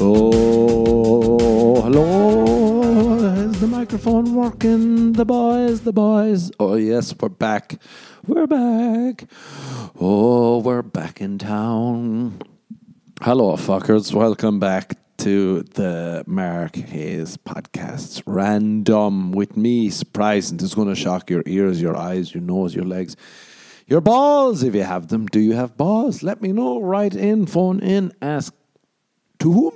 Oh, microphone working? The boys, the boys. Oh, yes, we're back. We're back. Oh, we're back in town. Hello, fuckers. Welcome back to the Mark Hayes podcasts. Random with me, surprising. Is going to shock your ears, your eyes, your nose, your legs. Your balls, if you have them. Do you have balls? Let me know. Write in, phone in, ask to whom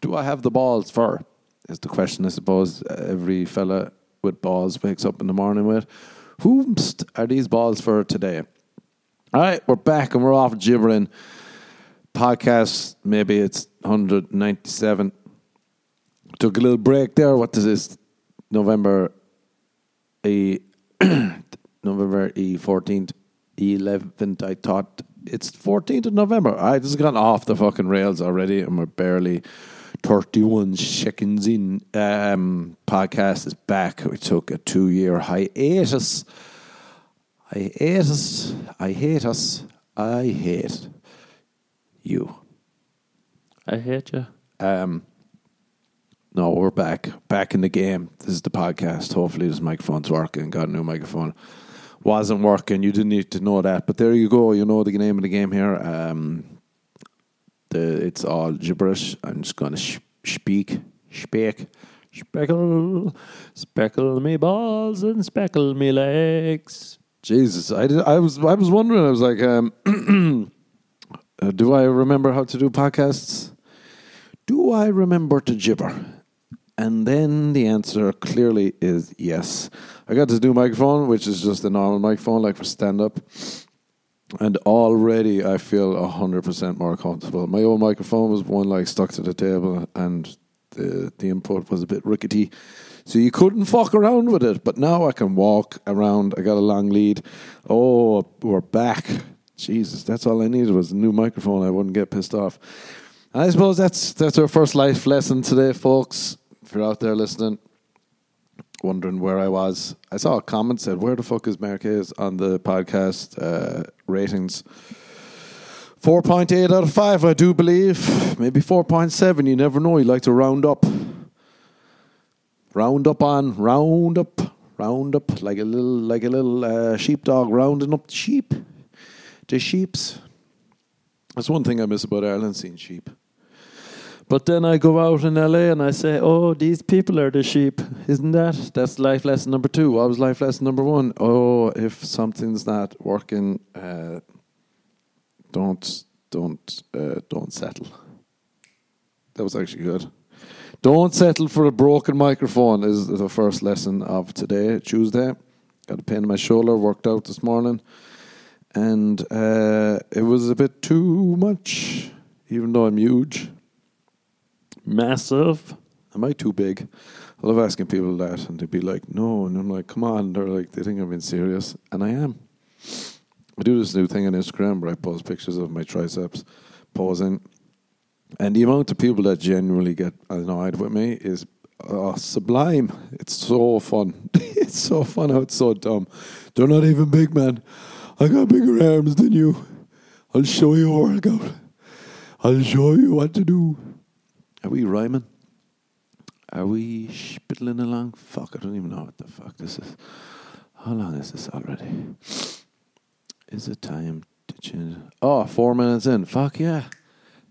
do I have the balls for? Is the question I suppose every fella with balls wakes up in the morning with. Whomst are these balls for today? All right, we're back and we're off gibbering. Podcast, maybe it's 197. Took a little break there. What is this? November a November e 14th, 11th. I thought it's 14th of November. I just got off the fucking rails already, and we're barely 31 seconds in. Um, podcast is back. We took a two year hiatus. I hate us. I hate us. I hate you. I hate you. Um, no, we're back. Back in the game. This is the podcast. Hopefully, this microphone's working. Got a new microphone wasn't working. You didn't need to know that, but there you go. You know the name of the game here. Um, the it's all gibberish. I'm just gonna sh- speak, speak, speckle, speckle me balls and speckle me legs. Jesus, I did, I was I was wondering. I was like, um, uh, do I remember how to do podcasts? Do I remember to gibber? And then the answer clearly is yes. I got this new microphone, which is just a normal microphone, like for stand up. And already I feel 100% more comfortable. My old microphone was one like stuck to the table, and the, the input was a bit rickety. So you couldn't fuck around with it. But now I can walk around. I got a long lead. Oh, we're back. Jesus, that's all I needed was a new microphone. I wouldn't get pissed off. And I suppose that's that's our first life lesson today, folks if you're out there listening, wondering where I was, I saw a comment said, "Where the fuck is Mark Hayes on the podcast uh, ratings?" Four point eight out of five, I do believe. Maybe four point seven. You never know. You like to round up, round up on, round up, round up like a little, like a little uh, sheepdog rounding up the sheep, the sheeps. That's one thing I miss about Ireland, seeing sheep. But then I go out in LA and I say, oh, these people are the sheep. Isn't that? That's life lesson number two. What was life lesson number one? Oh, if something's not working, uh, don't don't uh, don't settle. That was actually good. Don't settle for a broken microphone is the first lesson of today, Tuesday. Got a pain in my shoulder, worked out this morning. And uh, it was a bit too much, even though I'm huge massive. Am I too big? I love asking people that, and they'd be like, "No," and I'm like, "Come on!" They're like, they think I'm being serious, and I am. I do this new thing on Instagram where I post pictures of my triceps posing, and the amount of people that genuinely get annoyed with me is oh, sublime. It's so fun. it's so fun how it's so dumb. They're not even big, man. I got bigger arms than you. I'll show you a workout. I'll show you what to do. Are we rhyming? Are we spittling along? Fuck, I don't even know what the fuck this is. How long is this already? Is it time to change? Oh, four minutes in. Fuck yeah.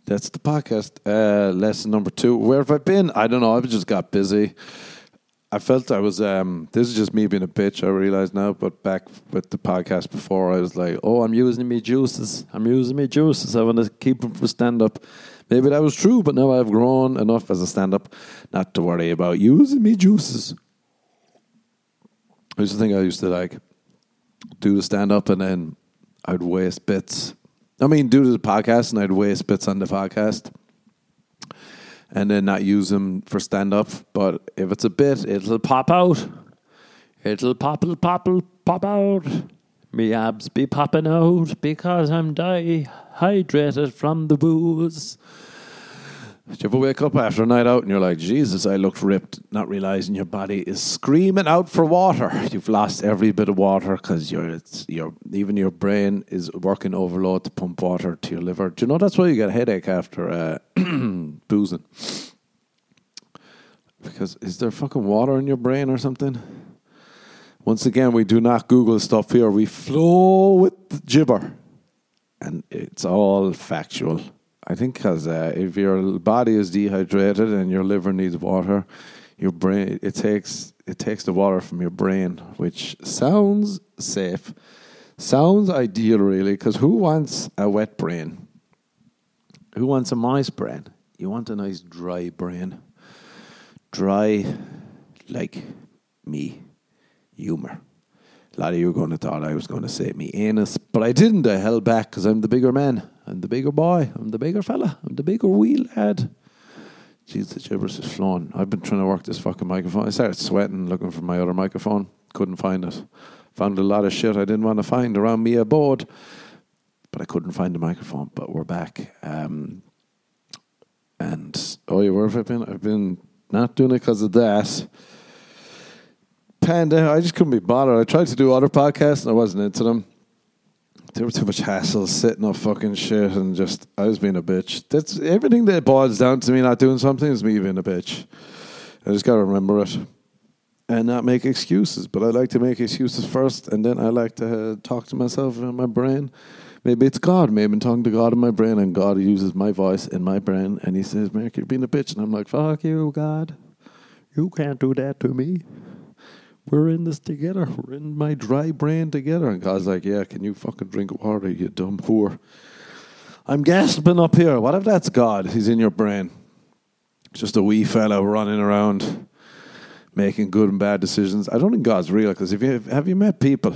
That's the podcast. Uh, lesson number two. Where have I been? I don't know. I've just got busy. I felt I was. Um, this is just me being a bitch. I realize now, but back with the podcast before, I was like, "Oh, I'm using me juices. I'm using me juices. I want to keep them for stand up." Maybe that was true, but now I've grown enough as a stand up not to worry about using me juices. Used to think I used to like do the stand up and then I'd waste bits. I mean, do the podcast and I'd waste bits on the podcast and then not use them for stand up. But if it's a bit, it'll pop out. It'll pop, it'll pop, pop out. Me abs be popping out because I'm dehydrated from the booze. Did you ever wake up after a night out and you're like, Jesus, I looked ripped, not realizing your body is screaming out for water. You've lost every bit of water because your your even your brain is working overload to pump water to your liver. Do you know that's why you get a headache after uh, boozing? Because is there fucking water in your brain or something? Once again, we do not Google stuff here. We flow with gibber, and it's all factual. I think because uh, if your body is dehydrated and your liver needs water, your brain it takes it takes the water from your brain, which sounds safe, sounds ideal, really. Because who wants a wet brain? Who wants a moist brain? You want a nice dry brain, dry like me humor. A lot of you are going to thought I was going to say me anus, but I didn't. I held back because I'm the bigger man. I'm the bigger boy. I'm the bigger fella. I'm the bigger wee lad. Jeez, the gibberish is flowing. I've been trying to work this fucking microphone. I started sweating looking for my other microphone. Couldn't find it. Found a lot of shit I didn't want to find around me aboard, but I couldn't find the microphone. But we're back. Um, and oh, yeah, where have I been? I've been not doing it because of that. Panda, I just couldn't be bothered. I tried to do other podcasts and I wasn't into them. There was too much hassle, sitting up fucking shit, and just I was being a bitch. That's everything that boils down to me not doing something is me being a bitch. I just gotta remember it and not make excuses. But I like to make excuses first, and then I like to uh, talk to myself in my brain. Maybe it's God. Maybe I'm talking to God in my brain, and God uses my voice in my brain, and He says, "Mark, you're being a bitch," and I'm like, "Fuck you, God. You can't do that to me." We're in this together. We're in my dry brain together. And God's like, yeah, can you fucking drink water, you dumb whore? I'm gasping up here. What if that's God? He's in your brain. Just a wee fellow running around making good and bad decisions. I don't think God's real because if you have you met people,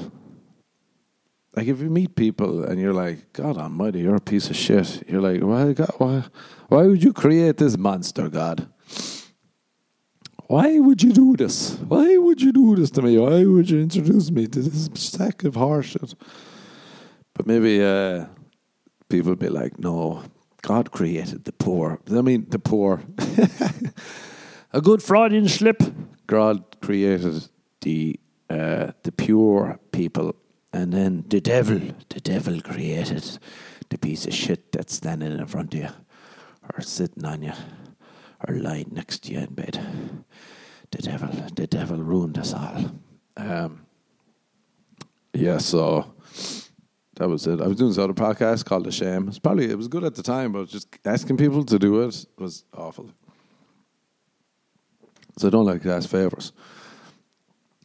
like if you meet people and you're like, God Almighty, you're a piece of shit. You're like, why, God, why, why would you create this monster, God? Why would you do this? Why would you do this to me? Why would you introduce me to this sack of horseshit? But maybe uh, people would be like, no, God created the poor. I mean, the poor. A good Freudian slip. God created the uh, the pure people, and then the devil, the devil created the piece of shit that's standing in front of you, or sitting on you, or lying next to you in bed the devil, the devil ruined us all. Um, yeah, so that was it. I was doing this other podcast called The Shame. It's probably it was good at the time, but just asking people to do it was awful. So I don't like to ask favors.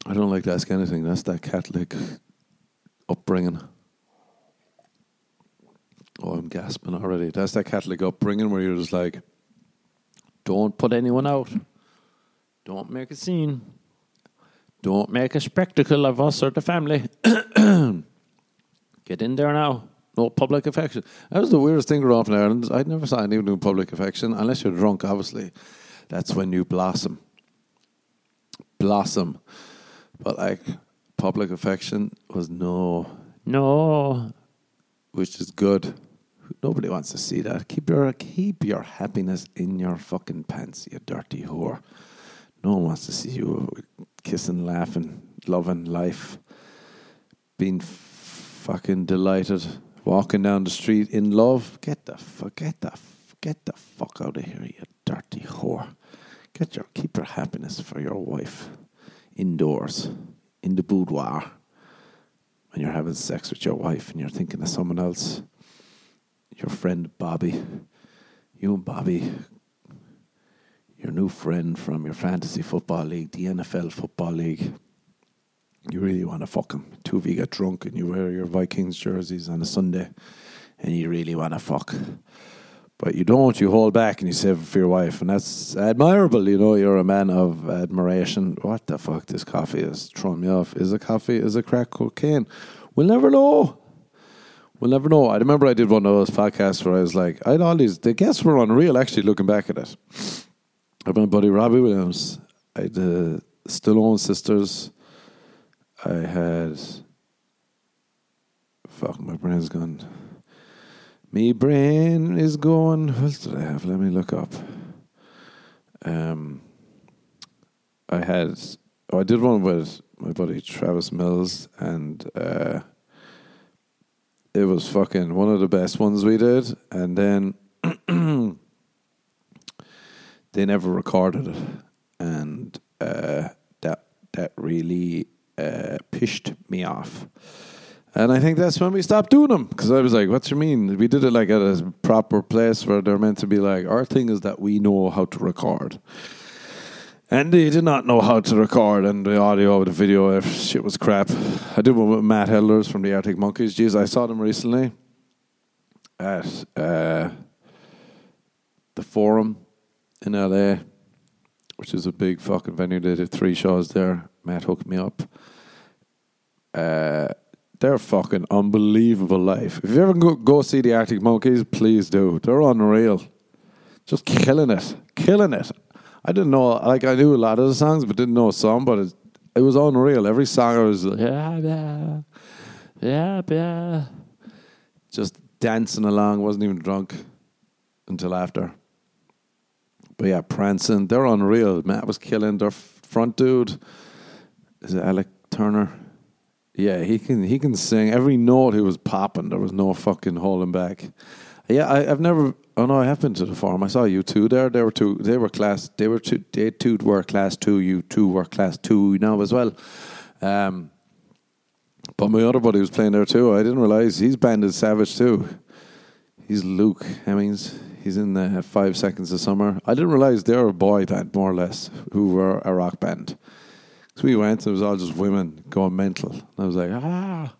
I don't like to ask anything. That's that Catholic upbringing. Oh, I'm gasping already. That's that Catholic upbringing where you're just like, don't put anyone out. Don't make a scene. Don't make a spectacle of us or the family. Get in there now. No public affection. That was the weirdest thing growing up in Ireland. I'd never saw anyone do public affection unless you're drunk, obviously. That's when you blossom. Blossom. But like public affection was no no which is good. Nobody wants to see that. Keep your keep your happiness in your fucking pants, you dirty whore. No one wants to see you kissing, laughing, loving life, being fucking delighted, walking down the street in love. Get the fuck, get the get the fuck out of here, you dirty whore. Get your keep your happiness for your wife indoors in the boudoir when you're having sex with your wife and you're thinking of someone else. Your friend Bobby, you and Bobby your new friend from your fantasy football league, the NFL football league. You really want to fuck him. Two of you get drunk and you wear your Vikings jerseys on a Sunday and you really want to fuck. But you don't, you hold back and you save for your wife. And that's admirable, you know, you're a man of admiration. What the fuck, this coffee is throwing me off. Is it coffee? Is it crack cocaine? We'll never know. We'll never know. I remember I did one of those podcasts where I was like, I had all these, the guests were unreal actually looking back at it. I my buddy Robbie Williams. I had the Stallone sisters. I had fuck my brain's gone. Me brain is going. What did I have? Let me look up. Um, I had. Oh, I did one with my buddy Travis Mills, and uh, it was fucking one of the best ones we did. And then they never recorded it, and uh, that that really uh, pissed me off. And I think that's when we stopped doing them because I was like, "What you mean? We did it like at a proper place where they're meant to be like. Our thing is that we know how to record." And they did not know how to record, and the audio, the video, shit was crap. I did one with Matt Helders from the Arctic Monkeys. Jeez, I saw them recently at uh, the Forum in LA, which is a big fucking venue. They did three shows there. Matt hooked me up. Uh, they're fucking unbelievable live. If you ever go, go see the Arctic Monkeys, please do. They're unreal. Just killing it. Killing it. I didn't know, like, I knew a lot of the songs, but didn't know some, but it, it was unreal. Every song I was like, yeah, yeah, yeah, yeah. Just dancing along, wasn't even drunk until after. But yeah, prancing, they're unreal. Matt was killing their front dude. Is it Alex Turner? Yeah, he can he can sing. Every note he was popping. There was no fucking holding back. Yeah, I, I've never. Oh no, I have been to the farm. I saw U2 there. They were two. They were class. They were two. They two were class two. You two were class two now as well. Um, but my other buddy was playing there too. I didn't realize he's banded Savage too. He's Luke Hemmings. He's in the Five Seconds of Summer. I didn't realize they were a boy band more or less, who were a rock band. So we went, it was all just women going mental. And I was like, ah.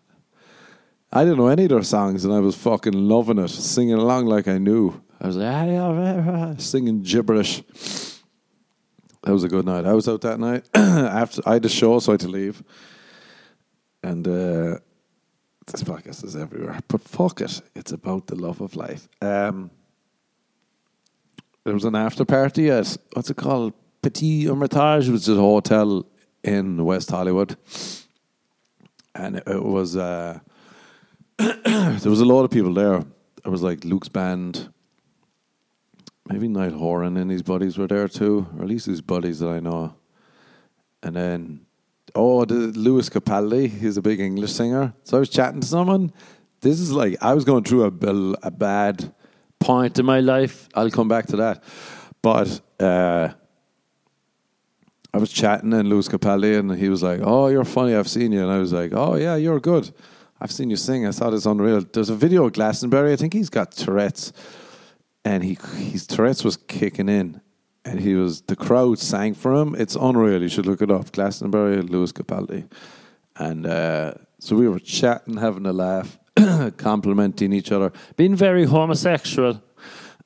I didn't know any of their songs, and I was fucking loving it, singing along like I knew. I was like, ah, singing gibberish. That was a good night. I was out that night. After I had a show, so I had to leave. And uh, this podcast is everywhere. But fuck it. It's about the love of life. Um, there was an after party at, what's it called? Petit Ermitage, which is a hotel in West Hollywood, and it, it was uh, there was a lot of people there. It was like Luke's band, maybe Niall Horan and his buddies were there too, or at least his buddies that I know. And then, oh, the Lewis Capaldi, he's a big English singer. So I was chatting to someone. This is like I was going through a, a bad point in my life. I'll come back to that, but. Uh, I was chatting and Lewis Capaldi, and he was like, "Oh, you're funny. I've seen you." And I was like, "Oh yeah, you're good. I've seen you sing. I thought it's unreal." There's a video of Glastonbury. I think he's got Tourette's, and he his Tourette's was kicking in, and he was the crowd sang for him. It's unreal. You should look it up. Glastonbury, Lewis Capaldi, and uh, so we were chatting, having a laugh, complimenting each other, being very homosexual.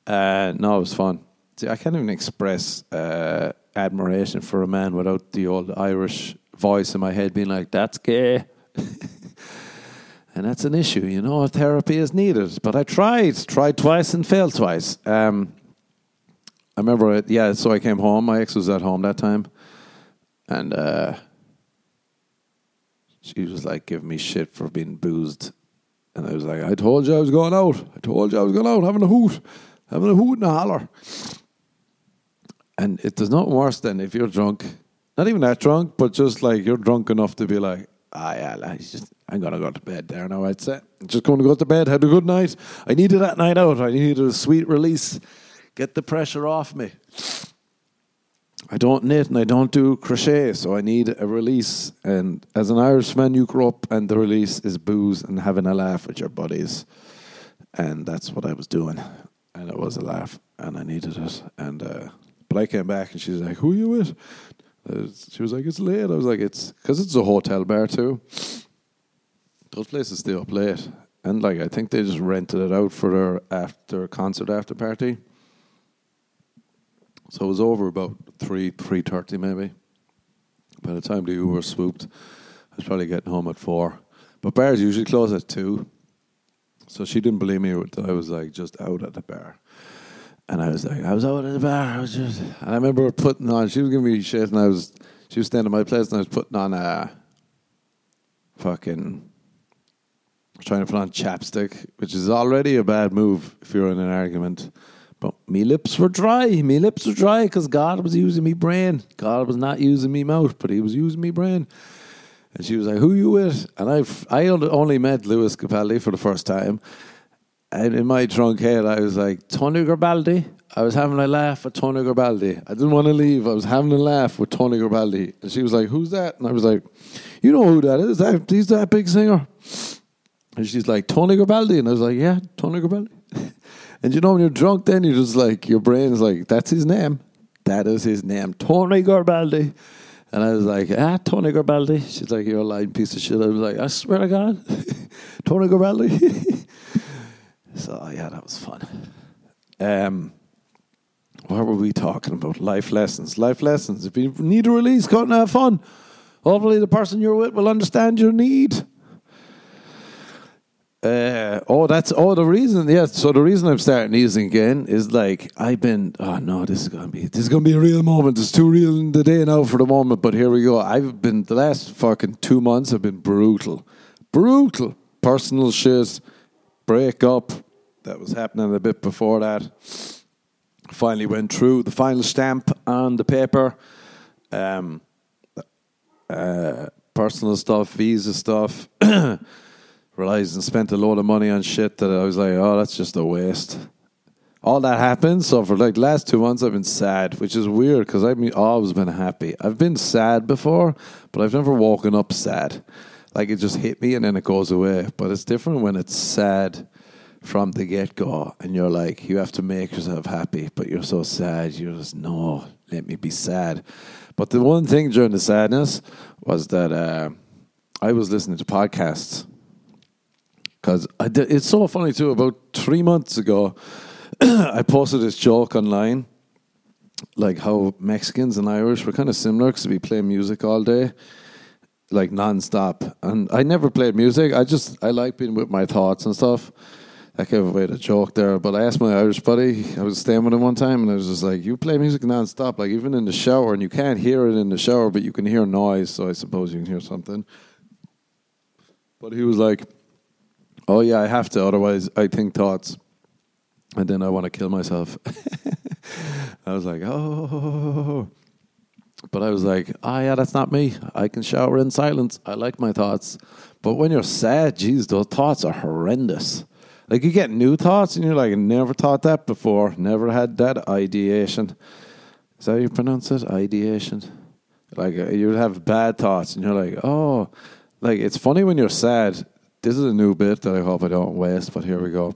Uh, no, it was fun. See, I can't even express. Uh, admiration for a man without the old Irish voice in my head being like, that's gay. and that's an issue, you know, therapy is needed. But I tried, tried twice and failed twice. Um, I remember it, yeah, so I came home. My ex was at home that time. And uh, she was like giving me shit for being boozed. And I was like, I told you I was going out. I told you I was going out having a hoot, having a hoot and a holler. And it there's nothing worse than if you're drunk, not even that drunk, but just like you're drunk enough to be like, ah, yeah, like, just, I'm going to go to bed there now, I'd say. Just going to go to bed, had a good night. I needed that night out. I needed a sweet release, get the pressure off me. I don't knit and I don't do crochet, so I need a release. And as an Irishman, you grow up, and the release is booze and having a laugh with your buddies. And that's what I was doing. And it was a laugh, and I needed it. And, uh, but I came back and she's like, "Who are you with?" Uh, she was like, "It's late." I was like, "It's because it's a hotel bar too. Those places stay up late, and like I think they just rented it out for their after concert after party. So it was over about three three thirty maybe. By the time the Uber swooped, I was probably getting home at four. But bars usually close at two. So she didn't believe me that I was like just out at the bar. And I was like, I was out at the bar. I was just, and I remember putting on. She was giving me shit, and I was, she was staying at my place, and I was putting on a fucking trying to put on chapstick, which is already a bad move if you're in an argument. But me lips were dry. Me lips were dry because God was using me brain. God was not using me mouth, but He was using me brain. And she was like, "Who you with?" And I've I only met Lewis Capaldi for the first time, and in my drunk head, I was like, "Tony Garibaldi." I was having a laugh with Tony Garibaldi. I didn't want to leave. I was having a laugh with Tony Garibaldi, and she was like, "Who's that?" And I was like, "You know who that is? That he's that big singer." And she's like, "Tony Garibaldi," and I was like, "Yeah, Tony Garibaldi." and you know, when you're drunk, then you're just like, your brain's like, "That's his name. That is his name, Tony Garibaldi." And I was like, ah, Tony Garibaldi. She's like, you're a lying piece of shit. I was like, I swear to God, Tony Garibaldi. so, yeah, that was fun. Um, what were we talking about? Life lessons. Life lessons. If you need a release, go out and have fun. Hopefully, the person you're with will understand your need. Uh, oh, that's oh the reason. Yeah, so the reason I'm starting using again is like I've been. Oh no, this is gonna be this is gonna be a real moment. It's too real in the day now for the moment. But here we go. I've been the last fucking two months have been brutal, brutal. Personal shit, break up. That was happening a bit before that. Finally went through the final stamp on the paper. Um, uh, personal stuff, visa stuff. realized and spent a load of money on shit that I was like, oh, that's just a waste. All that happened. So for like last two months, I've been sad, which is weird because I've always been happy. I've been sad before, but I've never woken up sad. Like it just hit me and then it goes away. But it's different when it's sad from the get go and you're like, you have to make yourself happy, but you're so sad. You're just, no, let me be sad. But the one thing during the sadness was that uh, I was listening to podcasts because it's so funny too. About three months ago, I posted this joke online, like how Mexicans and Irish were kind of similar because we play music all day, like non-stop. And I never played music. I just I like being with my thoughts and stuff. I gave away the joke there, but I asked my Irish buddy. I was staying with him one time, and I was just like, "You play music non-stop, like even in the shower, and you can't hear it in the shower, but you can hear noise. So I suppose you can hear something." But he was like, Oh yeah, I have to. Otherwise, I think thoughts, and then I want to kill myself. I was like, oh, but I was like, ah, oh, yeah, that's not me. I can shower in silence. I like my thoughts. But when you're sad, geez, those thoughts are horrendous. Like you get new thoughts, and you're like, never thought that before. Never had that ideation. Is that how you pronounce it? Ideation. Like uh, you have bad thoughts, and you're like, oh, like it's funny when you're sad this is a new bit that I hope I don't waste, but here we go.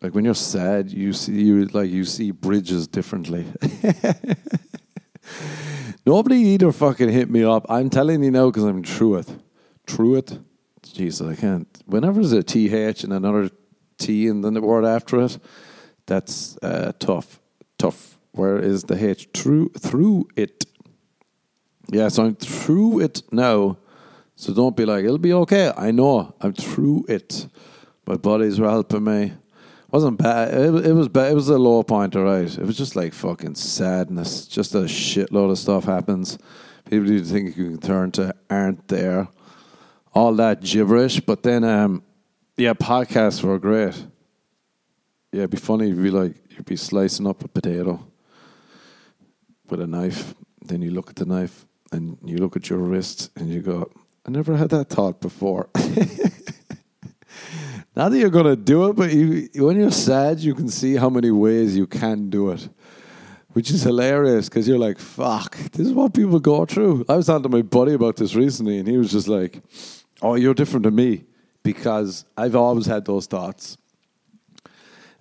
Like when you're sad, you see you like you see bridges differently. Nobody either fucking hit me up. I'm telling you now because I'm through it. Through it. Jesus, I can't. Whenever there's a TH and another T and then the word after it, that's uh, tough. Tough. Where is the H? Through through it. Yeah, so I'm through it now. So don't be like, it'll be okay. I know. I'm through it. My buddies were helping me. It wasn't bad. It, it was bad. It was a low point, all right. It was just like fucking sadness. Just a shitload of stuff happens. People you think you can turn to aren't there. All that gibberish. But then, um, yeah, podcasts were great. Yeah, it'd be funny. if You'd be like, you'd be slicing up a potato with a knife. Then you look at the knife and you look at your wrist and you go, I never had that thought before. Not that you're going to do it, but you, when you're sad, you can see how many ways you can do it, which is hilarious because you're like, fuck, this is what people go through. I was talking to my buddy about this recently, and he was just like, oh, you're different to me because I've always had those thoughts.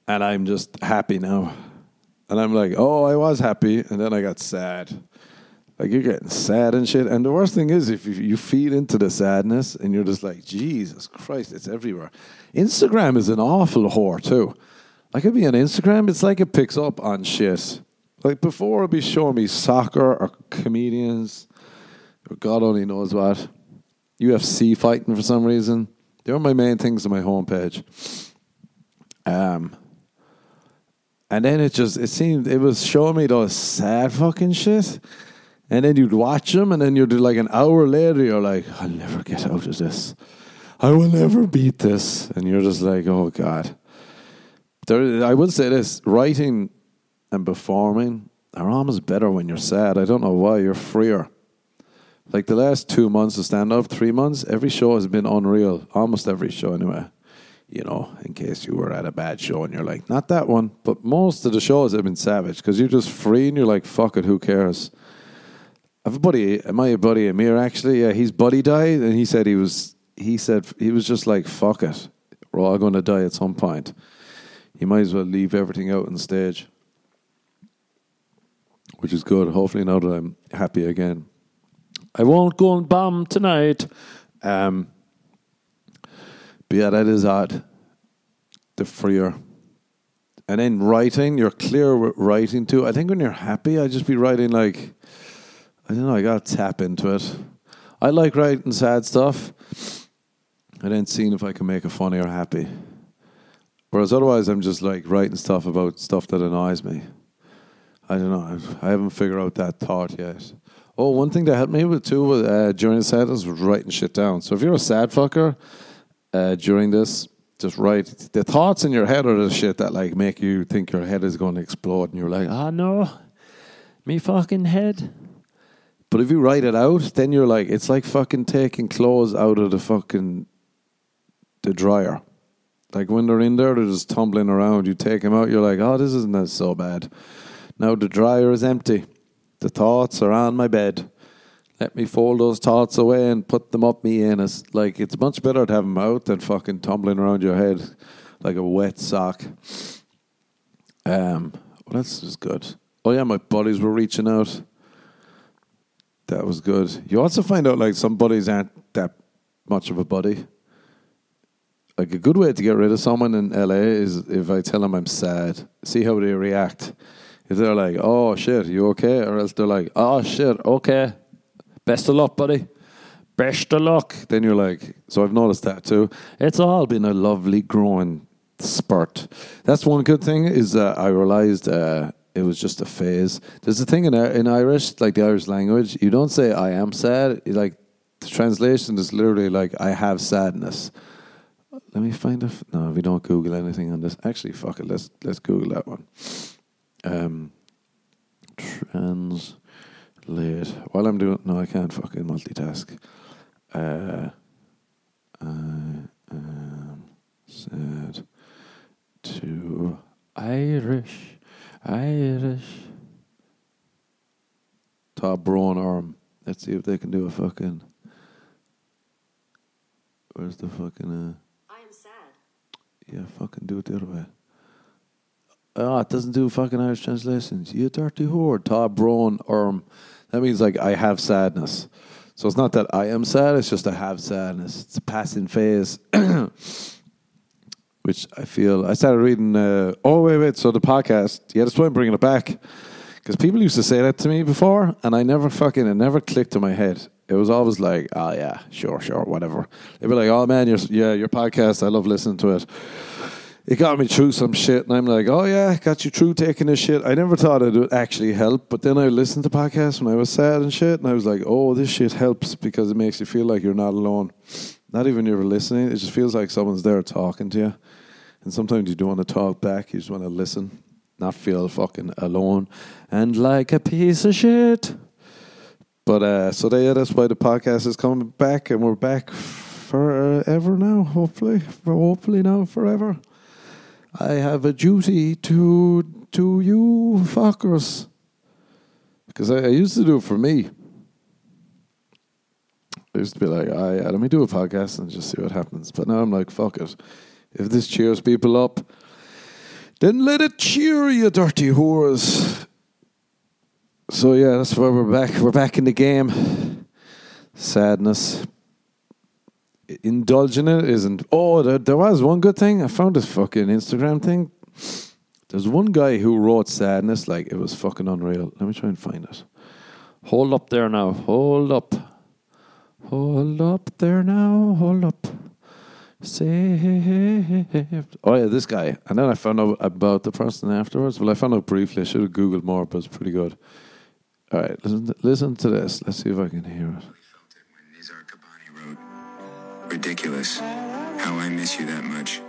And I'm just happy now. And I'm like, oh, I was happy, and then I got sad. Like you're getting sad and shit. And the worst thing is if you, feed into the sadness and you're just like, Jesus Christ, it's everywhere. Instagram is an awful whore too. Like it'd be on Instagram, it's like it picks up on shit. Like before it'd be showing me soccer or comedians or God only knows what. UFC fighting for some reason. They were my main things on my homepage. Um and then it just it seemed it was showing me those sad fucking shit. And then you'd watch them, and then you'd do like an hour later, you're like, I'll never get out of this. I will never beat this, and you're just like, oh god. There, I would say this: writing and performing are almost better when you're sad. I don't know why. You're freer. Like the last two months of stand up, three months, every show has been unreal. Almost every show, anyway. You know, in case you were at a bad show and you're like, not that one, but most of the shows have been savage because you're just free and you're like, fuck it, who cares? I have a buddy, my buddy Amir actually, yeah, his buddy died and he said he was, he said he was just like, fuck it, we're all going to die at some point. You might as well leave everything out on stage, which is good. Hopefully, now that I'm happy again, I won't go and bomb tonight. Um, but yeah, that is odd. The freer. And then writing, you're clear with writing too. I think when you're happy, I just be writing like, I don't know, I gotta tap into it. I like writing sad stuff and then seeing if I can make it funny or happy. Whereas otherwise, I'm just like writing stuff about stuff that annoys me. I don't know. I haven't figured out that thought yet. Oh, one thing that helped me with too uh, during the sadness was writing shit down. So if you're a sad fucker uh, during this, just write the thoughts in your head are the shit that like make you think your head is going to explode, and you're like, ah, no, me fucking head. But if you write it out, then you're like, it's like fucking taking clothes out of the fucking the dryer. Like when they're in there, they're just tumbling around. You take them out, you're like, oh, this isn't so bad. Now the dryer is empty. The thoughts are on my bed. Let me fold those thoughts away and put them up me anus. Like it's much better to have them out than fucking tumbling around your head like a wet sock. Um, well, that's just good. Oh yeah, my buddies were reaching out. That was good. You also find out like some buddies aren't that much of a buddy. Like a good way to get rid of someone in LA is if I tell them I'm sad. See how they react. If they're like, "Oh shit, you okay?" or else they're like, "Oh shit, okay, best of luck, buddy." Best of luck. Then you're like, so I've noticed that too. It's all been a lovely growing spurt. That's one good thing is that I realized uh, it was just a phase. There's a thing in in Irish, like the Irish language, you don't say "I am sad." Like the translation is literally like "I have sadness." Let me find a. No, we don't Google anything on this. Actually, fuck it. Let's let's Google that one. Um, translate. While I'm doing, no, I can't fucking multitask. Uh, I am sad to Irish, Irish. Tá brón orm. Let's see if they can do a fucking. Where's the fucking? Uh, I am sad. yeah, fucking do it the other way. Oh, it doesn't do fucking Irish translations. You dirty whore. Tá brón orm. That means like I have sadness. So it's not that I am sad, it's just I have sadness. It's a passing phase. Which I feel I started reading uh, oh wait wait, so the podcast, yeah, that's why I'm bringing it back. Because people used to say that to me before and I never fucking it never clicked in my head. It was always like, oh yeah, sure, sure, whatever. They'd be like, oh man, your yeah, your podcast, I love listening to it it got me through some shit, and I'm like, oh yeah, got you through taking this shit. I never thought it would actually help, but then I listened to podcasts when I was sad and shit, and I was like, oh, this shit helps because it makes you feel like you're not alone. Not even you're listening; it just feels like someone's there talking to you. And sometimes you don't want to talk back; you just want to listen, not feel fucking alone and like a piece of shit. But uh, so yeah, that's why the podcast is coming back, and we're back forever now. Hopefully, for hopefully now forever. I have a duty to to you fuckers. Because I, I, used to do it for me. I used to be like, I let me do a podcast and just see what happens. But now I'm like, fuck it. If this cheers people up, then let it cheer you dirty whores. So yeah, that's why we're back. We're back in the game. Sadness, indulge in it isn't. Oh, there, there was one good thing. I found this fucking Instagram thing. There's one guy who wrote sadness like it was fucking unreal. Let me try and find it. Hold up there now. Hold up. Hold up there now. Hold up. Saved. Oh yeah, this guy. And then I found out about the person afterwards. Well, I found out briefly. I should have googled more, but it's pretty good. All right, listen. To, listen to this. Let's see if I can hear it. Ridiculous. How I miss you that much,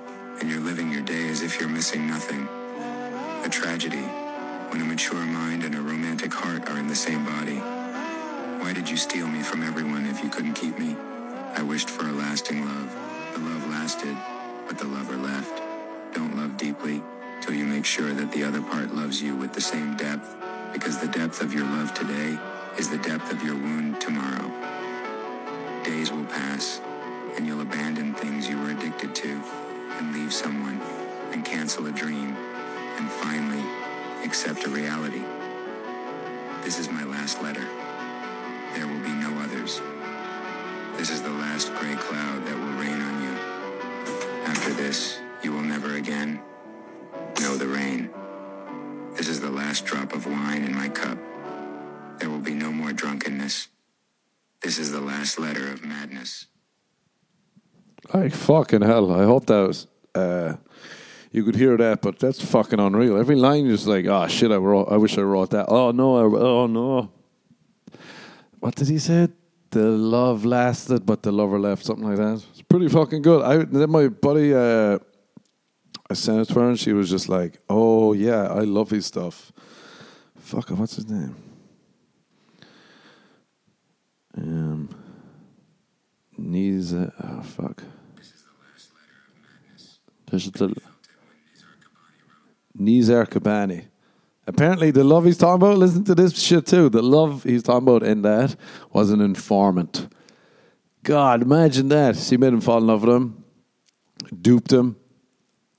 and you're living your day as if you're missing nothing. A tragedy when a mature mind and a romantic heart are in the same body. Why did you steal me from everyone if you couldn't keep me? I wished for a lasting love. The love lasted, but the lover left. Don't love deeply till you make sure that the other part loves you with the same depth, because the depth of your love today is the depth of your wound tomorrow. Days will pass, and you'll abandon things you were addicted to, and leave someone, and cancel a dream, and finally accept a reality. This is my last letter. There will be no others. This is the last gray cloud that will rain on you. After this, you will never again know the rain. This is the last drop of wine in my cup. There will be no more drunkenness. This is the last letter of madness. Like fucking hell. I hope that was uh, you could hear that, but that's fucking unreal. Every line is like, oh shit, I wrote. I wish I wrote that. Oh no, I, oh no. What did he say? The love lasted, but the lover left. Something like that. It's pretty fucking good. I then my buddy, uh, I sent it to her, and she was just like, "Oh yeah, I love his stuff." Fuck, what's his name? Um, Knees. Oh fuck. This is the Nizar Qabbani. Apparently, the love he's talking about, listen to this shit too. The love he's talking about in that was an informant. God, imagine that. She made him fall in love with him, duped him,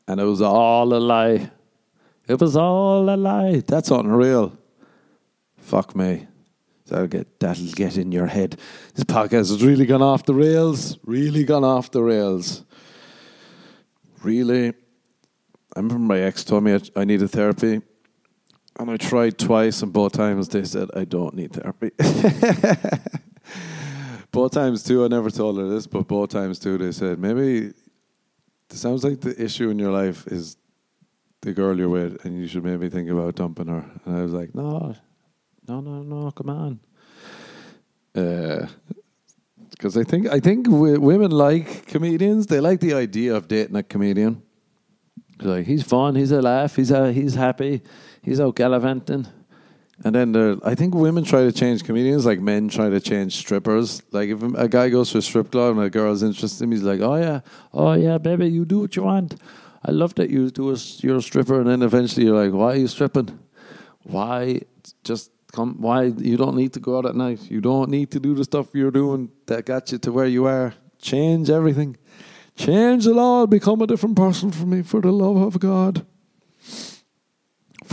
and it was all a lie. It was all a lie. That's unreal. Fuck me. That'll get, that'll get in your head. This podcast has really gone off the rails. Really gone off the rails. Really. I remember my ex told me I, I needed therapy. And I tried twice, and both times they said, I don't need therapy. both times, too, I never told her this, but both times, too, they said, maybe it sounds like the issue in your life is the girl you're with, and you should maybe think about dumping her. And I was like, no, no, no, no, come on. Uh, because I think I think w- women like comedians. They like the idea of dating a comedian. Like he's fun, he's a laugh, he's a, he's happy, he's out gallivanting. And then there, I think women try to change comedians like men try to change strippers. Like if a guy goes to a strip club and a girl's interested in him, he's like, "Oh yeah, oh yeah, baby, you do what you want. I love that you do a, you're a stripper." And then eventually you're like, "Why are you stripping? Why just come? Why you don't need to go out at night? You don't need to do the stuff you're doing that got you to where you are. Change everything." Change it all, become a different person for me, for the love of God.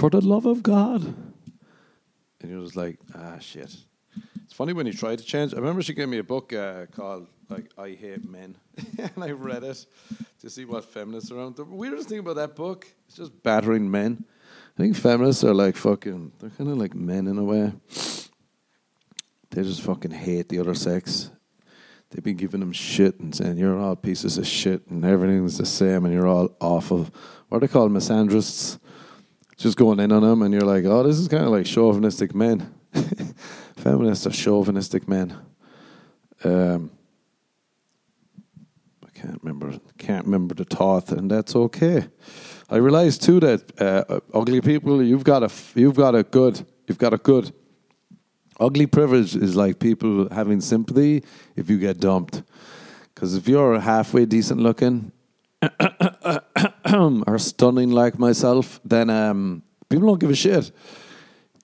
For the love of God. And you're just like, ah, shit. It's funny when you try to change. I remember she gave me a book uh, called like I Hate Men, and I read it to see what feminists are around. The weirdest thing about that book is just battering men. I think feminists are like fucking. They're kind of like men in a way. They just fucking hate the other sex. They've been giving them shit and saying you're all pieces of shit and everything's the same and you're all awful. What are they called? Misandrists. Just going in on them and you're like, oh, this is kind of like chauvinistic men. Feminists are chauvinistic men. Um, I can't remember. Can't remember the thought, and that's okay. I realized too that uh, ugly people, you've got a, you've got a good, you've got a good. Ugly privilege is like people having sympathy if you get dumped. Because if you're halfway decent looking or stunning like myself, then um, people don't give a shit.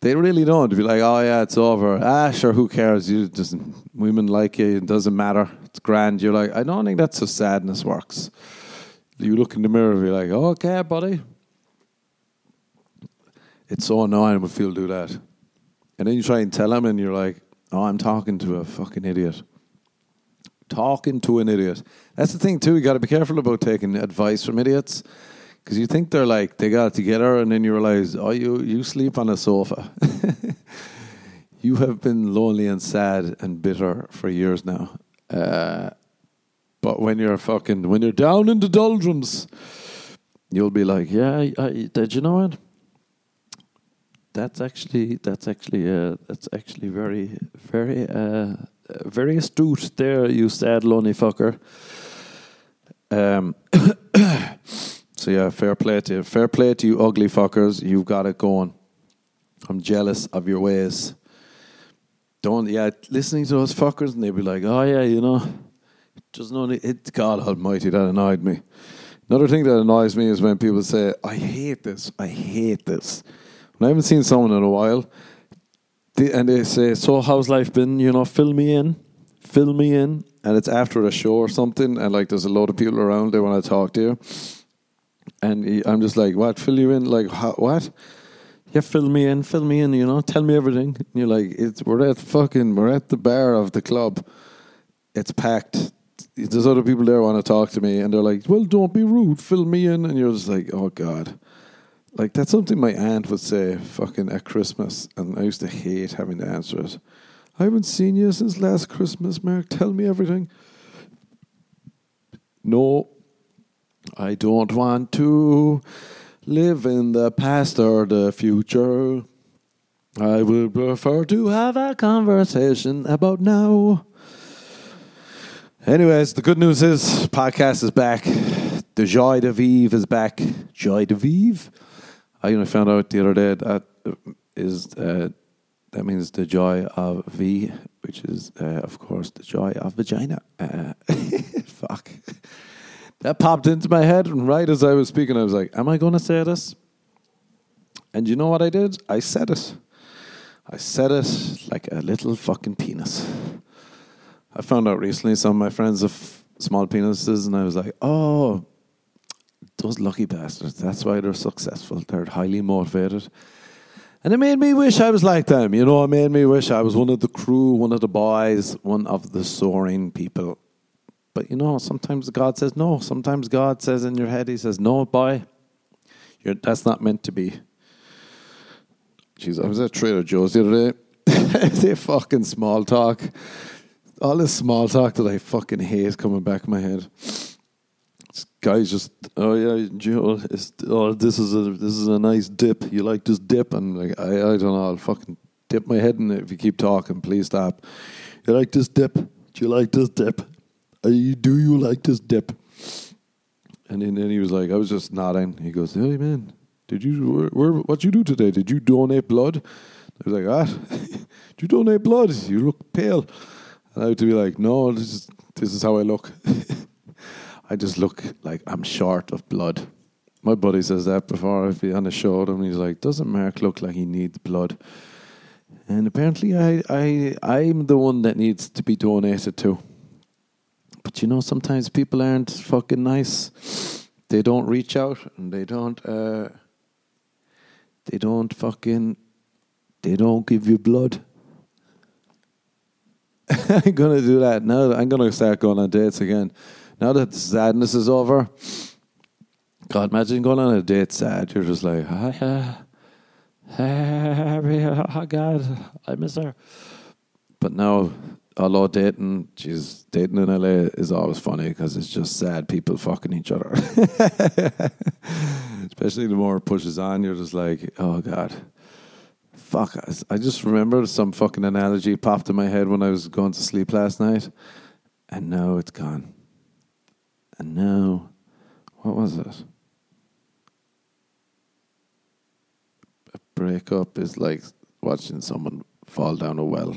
They really don't. Be like, oh yeah, it's over. Ah, sure, who cares? You just women like you. It doesn't matter. It's grand. You're like, I don't think that's how sadness works. You look in the mirror and be like, okay, buddy. It's so annoying when people do that. And then you try and tell them, and you're like, oh, I'm talking to a fucking idiot. Talking to an idiot. That's the thing, too. You got to be careful about taking advice from idiots. Because you think they're like, they got it together, and then you realize, oh, you, you sleep on a sofa. you have been lonely and sad and bitter for years now. Uh, but when you're fucking, when you're down in the doldrums, you'll be like, yeah, I, did you know what? That's actually that's actually uh, that's actually very very uh, very astute there, you sad lonely fucker. Um, so yeah, fair play to you. Fair play to you, ugly fuckers. You've got it going. I'm jealous of your ways. Don't yeah, listening to those fuckers and they'd be like, oh yeah, you know, just know it. God Almighty, that annoyed me. Another thing that annoys me is when people say, I hate this, I hate this. When I haven't seen someone in a while, they, and they say, So, how's life been? You know, fill me in, fill me in. And it's after a show or something, and like there's a lot of people around, they want to talk to you. And he, I'm just like, What? Fill you in? Like, how, what? Yeah, fill me in, fill me in, you know, tell me everything. And you're like, it's, we're at fucking, we're at the bar of the club. It's packed there's other people there want to talk to me, and they're like, "Well, don't be rude, fill me in," and you're just like, "Oh God." Like that's something my aunt would say fucking at Christmas, and I used to hate having to answer it. I haven't seen you since last Christmas, Mark. Tell me everything. No, I don't want to live in the past or the future. I would prefer to have a conversation about now. Anyways, the good news is podcast is back. The Joy de Vive is back. Joy de Vive. I found out the other day that is uh, that means the joy of V, which is uh, of course the joy of vagina. Uh, fuck. That popped into my head, and right as I was speaking, I was like, "Am I going to say this?" And you know what I did? I said it. I said it like a little fucking penis. I found out recently some of my friends have small penises, and I was like, oh, those lucky bastards. That's why they're successful. They're highly motivated. And it made me wish I was like them. You know, it made me wish I was one of the crew, one of the boys, one of the soaring people. But you know, sometimes God says no. Sometimes God says in your head, He says, no, boy, You're, that's not meant to be. Jeez, I was at Trader Joe's the other day. they fucking small talk all this small talk that I fucking hate coming back in my head. Guy's just, oh yeah, Joe, oh this is a this is a nice dip. You like this dip? And like, I I don't know. I'll fucking dip my head in it if you keep talking. Please stop. You like this dip? Do you like this dip? Are you, do you like this dip? And then, then he was like, I was just nodding. He goes, Hey man, did you where, where what you do today? Did you donate blood? I was like, What? did you donate blood? You look pale. And I had to be like, no, this is this is how I look. I just look like I'm short of blood. My buddy says that before I'd be on a show and he's like, doesn't Mark look like he needs blood? And apparently I, I I'm the one that needs to be donated to. But you know, sometimes people aren't fucking nice. They don't reach out and they don't uh, they don't fucking they don't give you blood. I'm gonna do that now. I'm gonna start going on dates again. Now that the sadness is over. God, imagine going on a date sad. You're just like, hi, oh God, I miss her. But now, although dating, she's dating in LA is always funny because it's just sad people fucking each other. Especially the more it pushes on, you're just like, oh God fuck, I just remembered some fucking analogy popped in my head when I was going to sleep last night, and now it's gone. And now, what was it? A breakup is like watching someone fall down a well.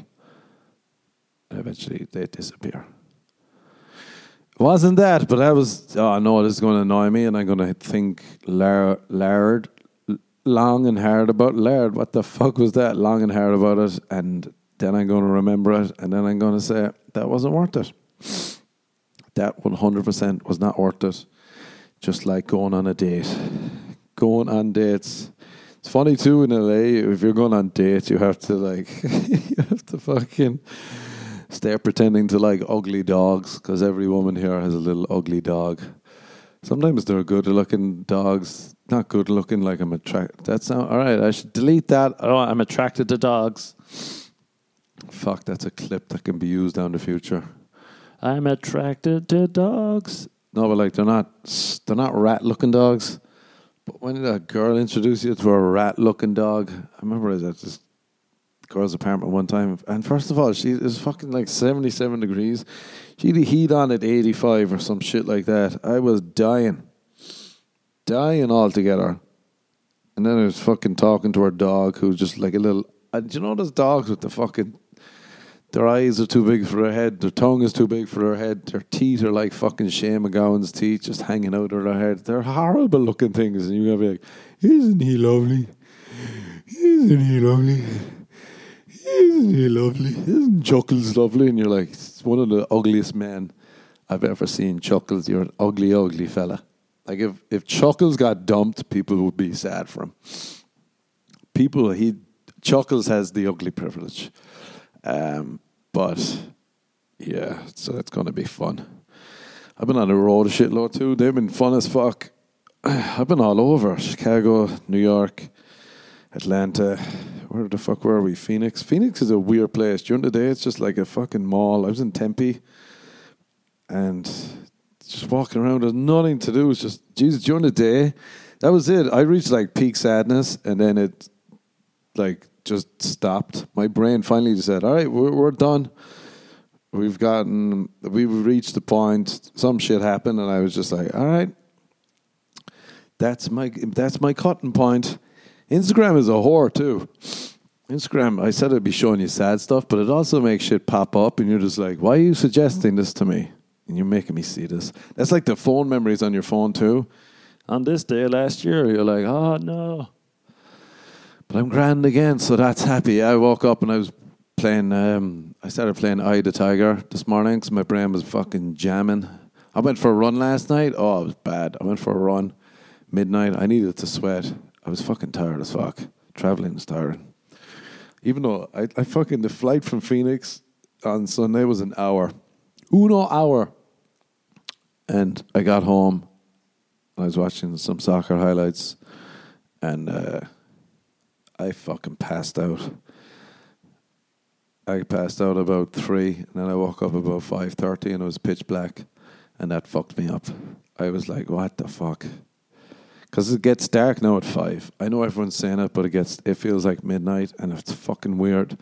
Eventually, they disappear. It wasn't that, but I was. Oh no, this is going to annoy me, and I'm going to think Laird long and hard about Laird. What the fuck was that? Long and hard about it, and then I'm going to remember it, and then I'm going to say that wasn't worth it. That 100% was not worth it. Just like going on a date, going on dates. It's funny too in LA. If you're going on dates, you have to like, you have to fucking start pretending to like ugly dogs because every woman here has a little ugly dog. Sometimes they're good looking dogs not good looking like I'm attracted. That's not, all right. I should delete that. Oh, I'm attracted to dogs. Fuck, that's a clip that can be used down the future. I'm attracted to dogs. No, but like they're not they're not rat looking dogs. But when a girl introduce you to a rat looking dog? I remember I was at this girl's apartment one time, and first of all, she it was fucking like seventy seven degrees. She had the heat on at eighty five or some shit like that. I was dying, dying altogether. And then I was fucking talking to her dog, who's just like a little. And do you know those dogs with the fucking their eyes are too big for their head. Their tongue is too big for their head. Their teeth are like fucking Shane MacGowan's teeth just hanging out of their head. They're horrible looking things. and you're gonna be like, isn't he lovely? Isn't he lovely? Isn't he lovely? Isn't Chuckles lovely? And you're like, it's one of the ugliest men I've ever seen. Chuckles, you're an ugly, ugly fella. Like if, if Chuckles got dumped, people would be sad for him. People, he Chuckles has the ugly privilege. Um, but yeah, so it's going to be fun. I've been on the road a shitload too. They've been fun as fuck. I've been all over Chicago, New York, Atlanta. Where the fuck were we? Phoenix. Phoenix is a weird place. During the day, it's just like a fucking mall. I was in Tempe, and just walking around. There's nothing to do. It's just Jesus. During the day, that was it. I reached like peak sadness, and then it like just stopped. My brain finally said, "All right, we're, we're done. We've gotten, we've reached the point. Some shit happened, and I was just like, all right, that's my that's my cutting point." Instagram is a whore too. Instagram, I said I'd be showing you sad stuff, but it also makes shit pop up, and you're just like, "Why are you suggesting this to me?" And you're making me see this. That's like the phone memories on your phone too. On this day last year, you're like, "Oh no." But I'm grand again, so that's happy. I woke up and I was playing. Um, I started playing Eye the Tiger this morning because my brain was fucking jamming. I went for a run last night. Oh, it was bad. I went for a run midnight. I needed to sweat. I was fucking tired as fuck. Traveling is tiring. Even though I, I fucking the flight from Phoenix on Sunday was an hour, uno hour, and I got home. I was watching some soccer highlights, and. Uh, I fucking passed out. I passed out about three, and then I woke up about five thirty, and it was pitch black, and that fucked me up. I was like, "What the fuck?" Because it gets dark now at five. I know everyone's saying it, but it gets it feels like midnight, and it's fucking weird.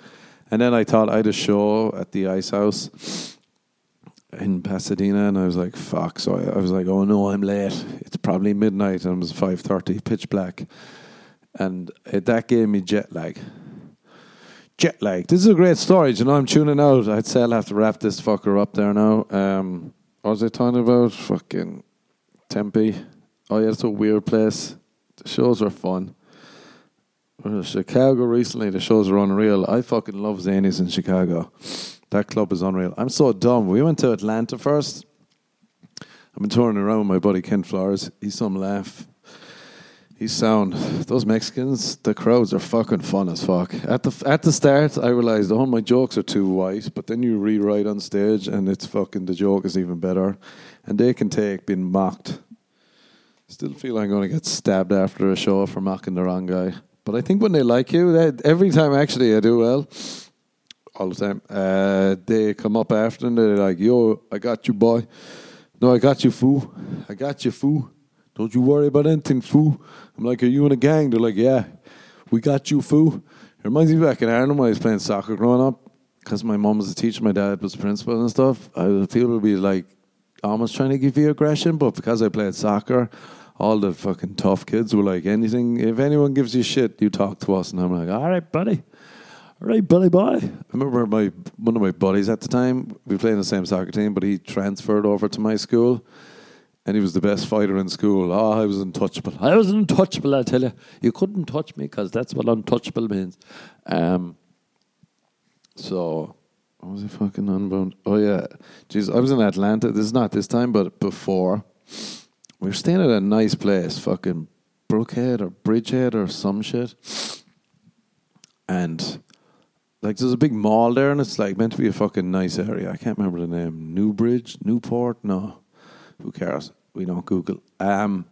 And then I thought I had a show at the Ice House in Pasadena, and I was like, "Fuck!" So I, I was like, "Oh no, I'm late. It's probably midnight, and it was five thirty, pitch black." And it, that gave me jet lag. Jet lag. This is a great story. You know, I'm tuning out. I'd say I'll have to wrap this fucker up there now. Um, what was I talking about? Fucking Tempe. Oh yeah, it's a weird place. The shows are fun. Chicago recently, the shows are unreal. I fucking love Zanies in Chicago. That club is unreal. I'm so dumb. We went to Atlanta first. I've been touring around with my buddy Ken Flores. He's some laugh. He's sound. Those Mexicans, the crowds are fucking fun as fuck. At the at the start, I realized, oh, my jokes are too white, but then you rewrite on stage, and it's fucking the joke is even better, and they can take being mocked. Still feel I'm going to get stabbed after a show for mocking the wrong guy, but I think when they like you, every time actually I do well, all the time. Uh, they come up after and they're like, "Yo, I got you, boy. No, I got you, fool. I got you, fool." Don't you worry about anything, foo. I'm like, Are you in a gang? They're like, Yeah, we got you, foo. It reminds me back in Ireland when I was playing soccer growing up, because my mom was a teacher, my dad was principal and stuff. I people would be like almost trying to give you aggression, but because I played soccer, all the fucking tough kids were like, Anything, if anyone gives you shit, you talk to us. And I'm like, All right, buddy. All right, buddy boy. I remember my one of my buddies at the time, we played in the same soccer team, but he transferred over to my school and he was the best fighter in school. Oh, I was untouchable. I was untouchable, I tell you. You couldn't touch me because that's what untouchable means. Um, so, what was he fucking unbound? Oh, yeah. Jeez, I was in Atlanta. This is not this time, but before. We were staying at a nice place, fucking Brookhead or Bridgehead or some shit. And, like, there's a big mall there, and it's, like, meant to be a fucking nice area. I can't remember the name. Newbridge? Newport? No. Who cares? We don't Google. Um,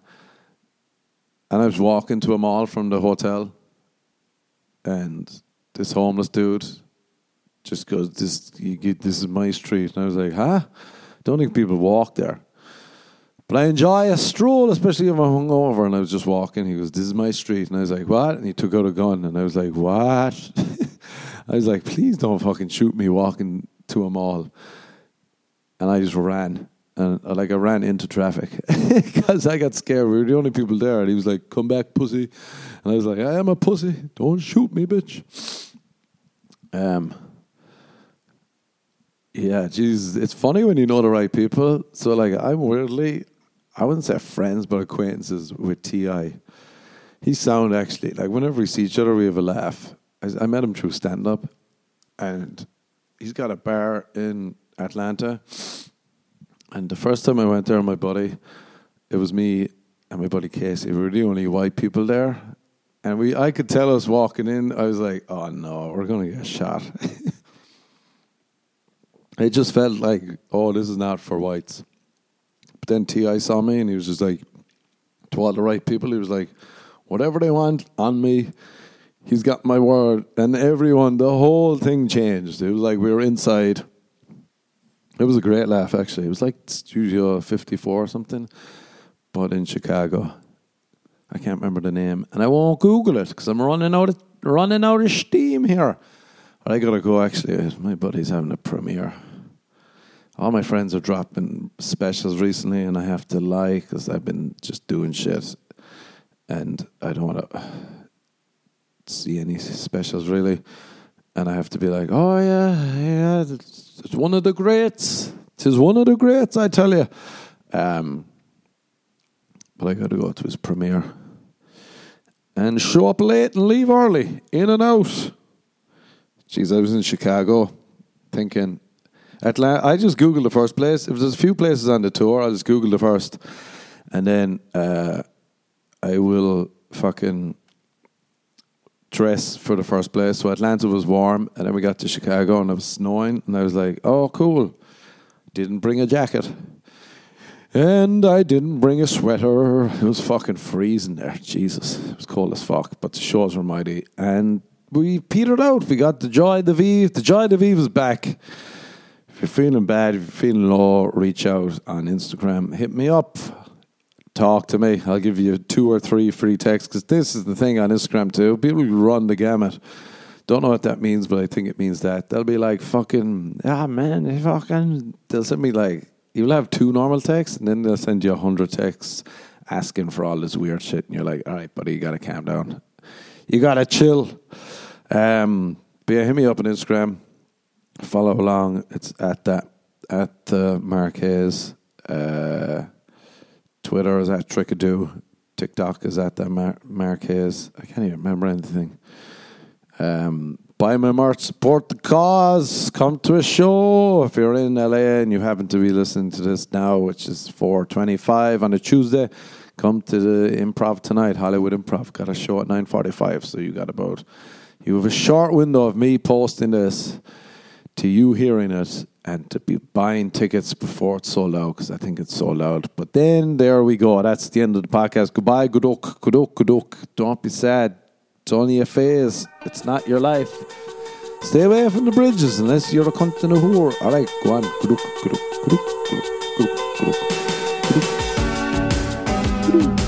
and I was walking to a mall from the hotel, and this homeless dude just goes, "This, you, this is my street." And I was like, "Huh? Don't think people walk there." But I enjoy a stroll, especially if I'm hungover. And I was just walking. He goes, "This is my street," and I was like, "What?" And he took out a gun, and I was like, "What?" I was like, please don't fucking shoot me walking to a mall. And I just ran. And like I ran into traffic because I got scared. We were the only people there. And he was like, come back, pussy. And I was like, I am a pussy. Don't shoot me, bitch. Um, yeah, geez, it's funny when you know the right people. So, like, I'm weirdly, I wouldn't say friends, but acquaintances with Ti. He's sound actually like whenever we see each other, we have a laugh. I, I met him through stand up, and he's got a bar in Atlanta. And the first time I went there, my buddy, it was me and my buddy Casey. We were the only white people there, and we I could tell us walking in. I was like, "Oh no, we're gonna get shot." it just felt like, "Oh, this is not for whites." But then T.I. saw me, and he was just like, to all the right people, he was like, "Whatever they want on me." He's got my word, and everyone, the whole thing changed. It was like we were inside. It was a great laugh, actually. It was like Studio 54 or something, but in Chicago. I can't remember the name, and I won't Google it because I'm running out of running out of steam here. I gotta go. Actually, my buddy's having a premiere. All my friends are dropping specials recently, and I have to lie because I've been just doing shit, and I don't want to see any specials really. And I have to be like, oh yeah, yeah, it's, one of the greats. Tis one of the greats, I tell you. Um, but I got to go to his premiere and show up late and leave early, in and out. Jeez, I was in Chicago thinking Atlanta. I just googled the first place. If there's a few places on the tour, I'll just Google the first, and then uh, I will fucking dress for the first place. So Atlanta was warm, and then we got to Chicago and it was snowing, and I was like, "Oh, cool." Didn't bring a jacket. And I didn't bring a sweater. It was fucking freezing there. Jesus. It was cold as fuck, but the shows were mighty. And we petered out. We got the Joy the Vive. The Joy the Vive is back. If you're feeling bad, if you're feeling low, reach out on Instagram. Hit me up. Talk to me. I'll give you two or three free texts because this is the thing on Instagram too. People run the gamut. Don't know what that means, but I think it means that. They'll be like, fucking, ah, man, fucking. They'll send me like, you'll have two normal texts and then they'll send you a hundred texts asking for all this weird shit. And you're like, all right, buddy, you got to calm down. You got to chill. Um, but yeah, hit me up on Instagram. Follow along. It's at that, at the Mark Hayes. Uh, Twitter is at Trickaduu. TikTok is at the Mar- Mark Hayes. I can't even remember anything. Um, buy my merch, support the cause, come to a show. If you're in LA and you happen to be listening to this now, which is 425 on a Tuesday, come to the improv tonight, Hollywood Improv. Got a show at 945, so you got about, you have a short window of me posting this to you hearing it and to be buying tickets before it's sold out because I think it's sold out. But then there we go. That's the end of the podcast. Goodbye, good luck, good luck, good luck. Don't be sad. It's only a phase. It's not your life. Stay away from the bridges unless you're a cunt and a whore. All right, go on. Good luck, good luck, good luck, good luck, good luck, good luck.